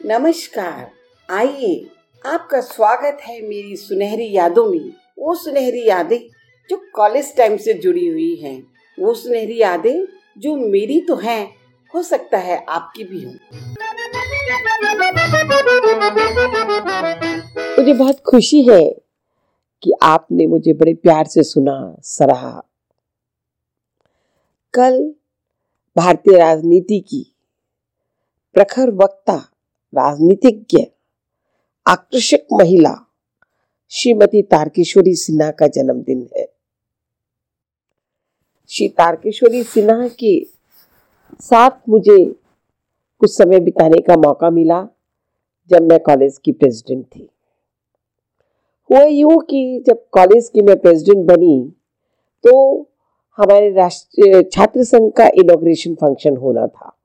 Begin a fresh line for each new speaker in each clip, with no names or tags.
नमस्कार, आइए आपका स्वागत है मेरी सुनहरी यादों में। वो सुनहरी यादें जो कॉलेज टाइम से जुड़ी हुई हैं। वो सुनहरी यादें जो मेरी तो हैं, हो सकता है आपकी भी हो।
मुझे बहुत खुशी है कि आपने मुझे बड़े प्यार से सुना, सराहा। कल भारतीय राजनीति की प्रखर वक्ता, राजनीतिज्ञ, आकर्षक महिला, श्रीमती तारकेश्वरी सिन्हा का जन्मदिन है। श्री तारकेश्वरी सिन्हा के साथ मुझे कुछ समय बिताने का मौका मिला जब मैं कॉलेज की प्रेसिडेंट थी। हुआ यूँ कि जब कॉलेज की मैं प्रेसिडेंट बनी तो हमारे राष्ट्रीय छात्र संघ का इनोग्रेशन फ़ंक्शन होना था।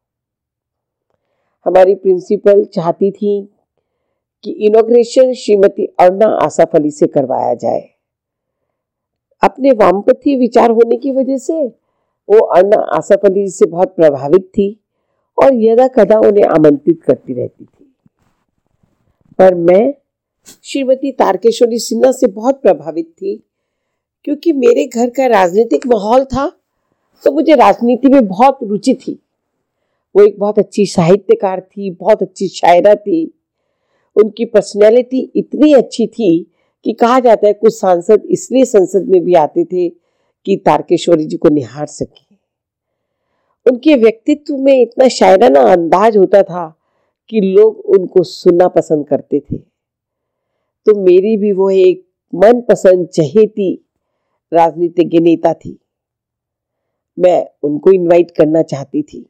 हमारी प्रिंसिपल चाहती थी कि इनोग्रेशन श्रीमती अरुणा आसाफ अली से करवाया जाए। अपने वामपंथी विचार होने की वजह से वो अरुणा आसाफ अली से बहुत प्रभावित थी और यदा कदा उन्हें आमंत्रित करती रहती थी। पर मैं श्रीमती तारकेश्वरी सिन्हा से बहुत प्रभावित थी, क्योंकि मेरे घर का राजनीतिक माहौल था तो मुझे राजनीति में बहुत रुचि थी। वो एक बहुत अच्छी साहित्यकार थी, बहुत अच्छी शायरा थी। उनकी पर्सनैलिटी इतनी अच्छी थी कि कहा जाता है कुछ सांसद इसलिए संसद में भी आते थे कि तारकेश्वरी जी को निहार सके। उनके व्यक्तित्व में इतना शायराना अंदाज होता था कि लोग उनको सुनना पसंद करते थे। तो मेरी भी वो एक मनपसंद चहेती राजनीतिज्ञ नेता थी। मैं उनको इनवाइट करना चाहती थी।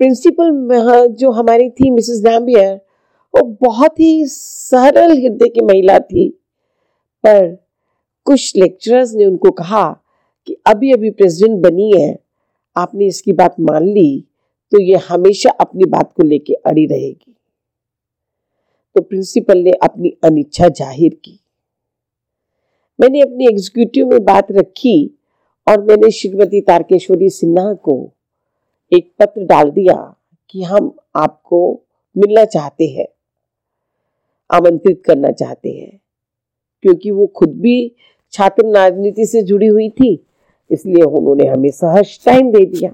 प्रिंसिपल जो हमारी थी, मिसेस डाम्बियर वो बहुत ही सरल हृदय की महिला थी। पर कुछ लेक्चरर्स ने उनको कहा कि अभी अभी प्रेसिडेंट बनी है, आपने इसकी बात मान ली तो ये हमेशा अपनी बात को लेके अड़ी रहेगी। तो प्रिंसिपल ने अपनी अनिच्छा ज़ाहिर की। मैंने अपनी एग्जीक्यूटिव में बात रखी और मैंने श्रीमती तारकेश्वरी सिन्हा को एक पत्र डाल दिया कि हम आपको मिलना चाहते हैं, आमंत्रित करना चाहते हैं, क्योंकि वो खुद भी छात्र राजनीति से जुड़ी हुई थी, इसलिए उन्होंने हमें सहज टाइम दे दिया।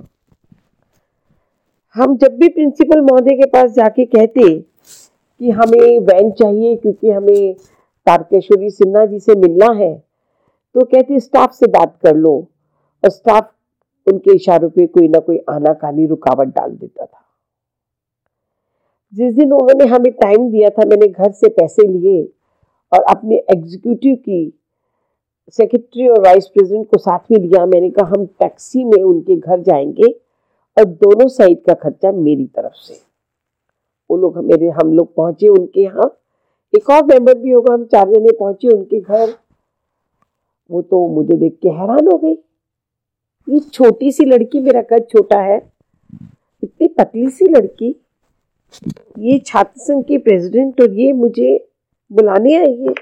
हम जब भी प्रिंसिपल महोदय के पास जाके कहते कि हमें वैन चाहिए क्योंकि हमें तारकेश्वरी सिन्हा जी से मिलना है तो कहते, स्टाफ से बात कर लो और स्टाफ उनके इशारों पे कोई ना कोई आनाकानी, रुकावट डाल देता था। जिस दिन उन्होंने हमें टाइम दिया था, मैंने घर से पैसे लिए और अपने एग्जीक्यूटिव की सेक्रेटरी और वाइस प्रेसिडेंट को साथ में लिया, मैंने कहा, हम टैक्सी में उनके घर जाएँगे और दोनों साइड का खर्चा मेरी तरफ़ से। वो लोग मेरे, हम लोग पहुँचे उनके यहाँ। एक और मेंबर भी होगा, हम चार जने पहुँचे उनके घर। वो तो मुझे देख के हैरान हो गई ये छोटी सी लड़की मेरा कद छोटा है। इतनी पतली सी लड़की। ये छात्र संघ की प्रेसिडेंट और ये मुझे बुलाने आई है।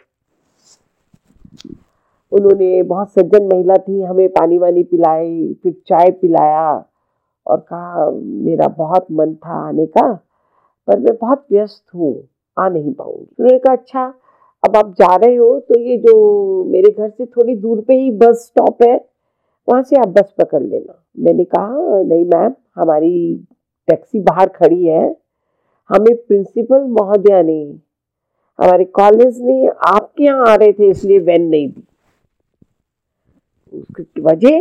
उन्होंने बहुत सज्जन महिला थी, हमें पानी वानी पिलाई, फिर चाय पिलाया और कहा, मेरा बहुत मन था आने का, पर मैं बहुत व्यस्त हूँ, आ नहीं पाऊँगी। उन्होंने कहा अच्छा अब आप जा रहे हो तो ये जो मेरे घर से थोड़ी दूर पे ही बस स्टॉप है वहाँ से आप बस पकड़ लेना। मैंने कहा, नहीं मैम, हमारी टैक्सी बाहर खड़ी है। हमें प्रिंसिपल महोदया ने, हमारे कॉलेज ने आपके यहाँ आ रहे थे, इसलिए वैन नहीं दी। उसकी वजह,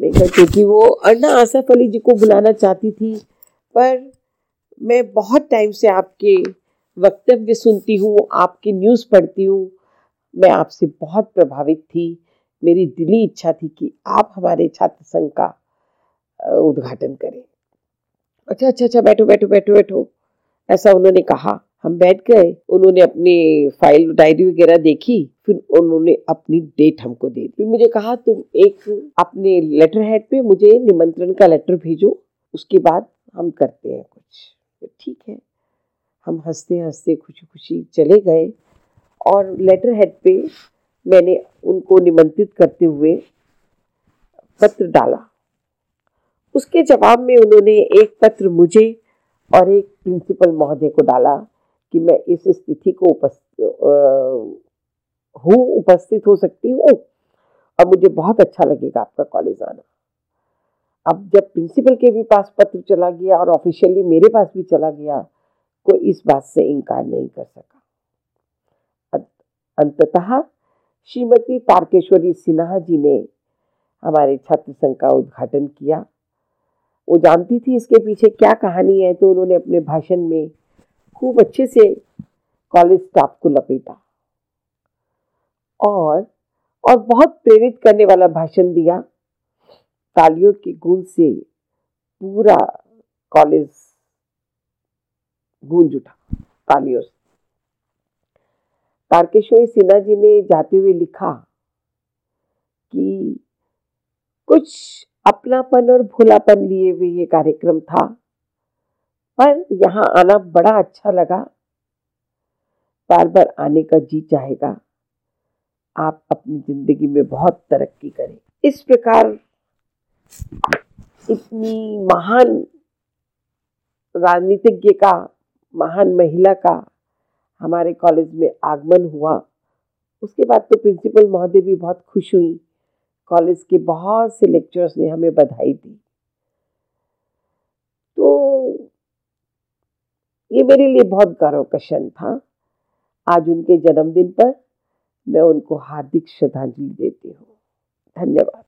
मैं क्योंकि वो अन्ना आसफ अली जी को बुलाना चाहती थी, पर मैं बहुत टाइम से आपके वक्तव्य सुनती हूँ, आपकी न्यूज़ पढ़ती हूँ। मैं आपसे बहुत प्रभावित थी। मेरी दिली इच्छा थी कि आप हमारे छात्र संघ का उद्घाटन करें। अच्छा अच्छा अच्छा बैठो बैठो बैठो बैठो। ऐसा उन्होंने कहा। हम बैठ गए। उन्होंने अपनी फ़ाइल, डायरी वगैरह देखी। फिर उन्होंने अपनी डेट हमको दे दी। फिर मुझे कहा, तुम एक अपने लेटर हेड पे मुझे निमंत्रण का लेटर भेजो। उसके बाद हम करते हैं कुछ। ठीक है। हम हँसते हँसते खुशी खुशी चले गए। और लेटर हेड पे मैंने उनको निमंत्रित करते हुए पत्र डाला। उसके जवाब में उन्होंने एक पत्र मुझे और एक प्रिंसिपल महोदय को डाला कि मैं इस स्थिति को उपस्थित हूँ, उपस्थित हो सकती हूँ। और मुझे बहुत अच्छा लगेगा आपका कॉलेज आना। अब जब प्रिंसिपल के भी पास पत्र चला गया और ऑफिशियली मेरे पास भी चला गया, कोई इस बात से इनकार नहीं कर सका। अंततः श्रीमती तारकेश्वरी सिन्हा जी ने हमारे छात्र संघ का उद्घाटन किया। वो जानती थी इसके पीछे क्या कहानी है तो उन्होंने अपने भाषण में खूब अच्छे से कॉलेज स्टाफ को लपेटा और और बहुत प्रेरित करने वाला भाषण दिया। तालियों की गूंज से पूरा कॉलेज गूंज उठा, तालियों से। तारकेश्वरी सिन्हा जी ने जाते हुए लिखा कि कुछ अपनापन और भोलापन लिए हुए ये कार्यक्रम था, पर यहाँ आना बड़ा अच्छा लगा। बार बार आने का जी चाहेगा। आप अपनी ज़िंदगी में बहुत तरक्की करें। इस प्रकार इतनी महान राजनीतिज्ञ का, महान महिला का हमारे कॉलेज में आगमन हुआ। उसके बाद तो प्रिंसिपल महोदय भी बहुत खुश हुई। कॉलेज के बहुत से लेक्चरर्स ने हमें बधाई दी। तो ये मेरे लिए बहुत गौरव का क्षण था। आज उनके जन्मदिन पर मैं उनको हार्दिक श्रद्धांजलि देती हूँ। धन्यवाद।